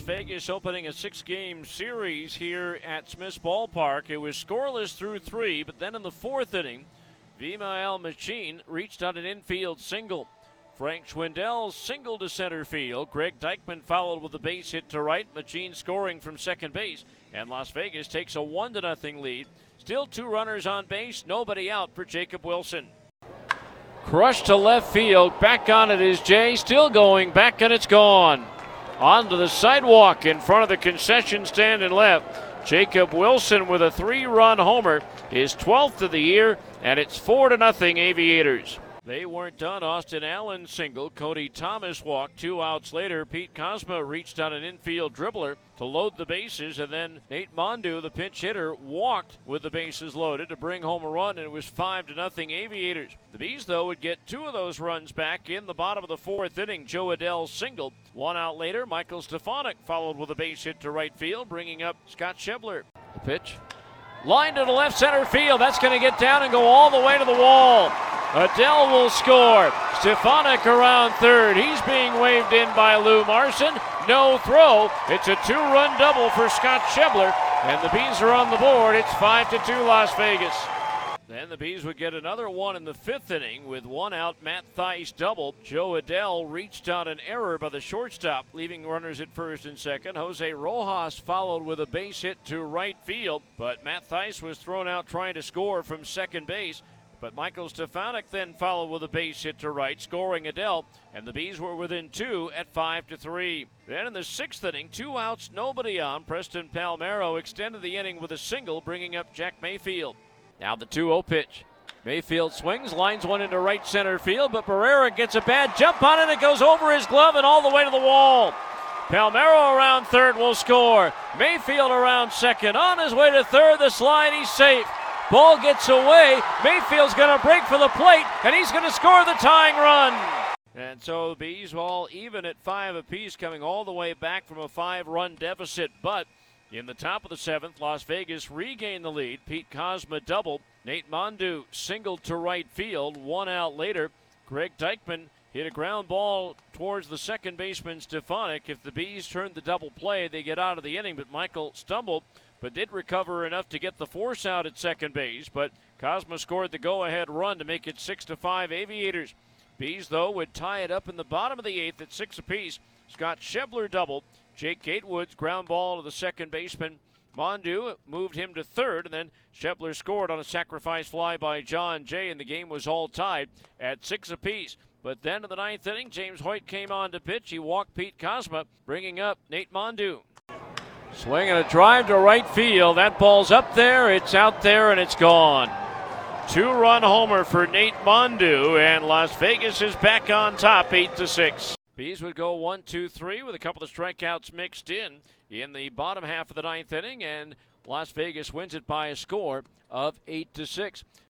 Vegas opening a six game series here at Smith's Ballpark. It was scoreless through three, but then in the fourth inning, Vimael Machin reached on an infield single. Frank Schwindel single to center field. Greg Deichmann followed with a base hit to right. Machin scoring from second base. And Las Vegas takes a 1 to nothing lead. Still two runners on base, nobody out for Jacob Wilson. Crushed to left field. Back on it is Jay. Still going. Back and it's gone. Onto the sidewalk in front of the concession stand and left. Jacob Wilson with a three run homer, his 12th of the year, and it's 4 to nothing Aviators. They weren't done. Austin Allen single. Cody Thomas walked. Two outs later, Pete Kozma reached on an infield dribbler to load the bases, and then Nate Mondou, the pinch hitter, walked with the bases loaded to bring home a run, and it was five to nothing Aviators. The Bees, though, would get two of those runs back in the bottom of the fourth inning. Jo Adell singled. One out later, Michael Stefanic followed with a base hit to right field, bringing up Scott Schebler. The pitch. Line to the left center field. That's going to get down and go all the way to the wall. Adell will score. Stefanic around third. He's being waved in by Lou Marson. No throw. It's a two-run double for Scott Schebler, and the Bees are on the board. It's five to two, Las Vegas. Then the Bees would get another one in the fifth inning with one out. Matt Thaiss doubled. Jo Adell reached on an error by the shortstop, leaving runners at first and second. Jose Rojas followed with a base hit to right field, but Matt Thaiss was thrown out trying to score from second base. But Michael Stefanic then followed with a base hit to right, scoring Adell, and the Bees were within two at five to three. Then in the sixth inning, two outs, nobody on. Preston Palmeiro extended the inning with a single, bringing up Jack Mayfield. Now the 2-0 pitch. Mayfield swings, lines one into right center field, but Barrera gets a bad jump on it. And it goes over his glove and all the way to the wall. Palmeiro around third will score. Mayfield around second. On his way to third, the slide, he's safe. Ball gets away. Mayfield's going to break for the plate, and he's going to score the tying run. And so the Bees all even at five apiece, coming all the way back from a five run deficit. But in the top of the seventh, Las Vegas regained the lead. Pete Kozma doubled. Nate Mondou singled to right field. One out later, Greg Deichmann hit a ground ball towards the second baseman Stefanic. If the Bees turn the double play, they get out of the inning, but Michael stumbled but did recover enough to get the force out at second base. But Kozma scored the go-ahead run to make it six to five Aviators. Bees though would tie it up in the bottom of the eighth at six apiece. Scott Schebler doubled. Jake Gatewood's ground ball to the second baseman. Mondou moved him to third, and then Schebler scored on a sacrifice fly by Jon Jay, and the game was all tied at six apiece. But then in the ninth inning, James Hoyt came on to pitch. He walked Pete Kozma, bringing up Nate Mondou. Swing and a drive to right field. That ball's up there, it's out there, and it's gone. Two run homer for Nate Mondou, and Las Vegas is back on top, 8 to 6. Bees would go one, two, three with a couple of strikeouts mixed in in the bottom half of the ninth inning, and Las Vegas wins it by a score of 8 to 6.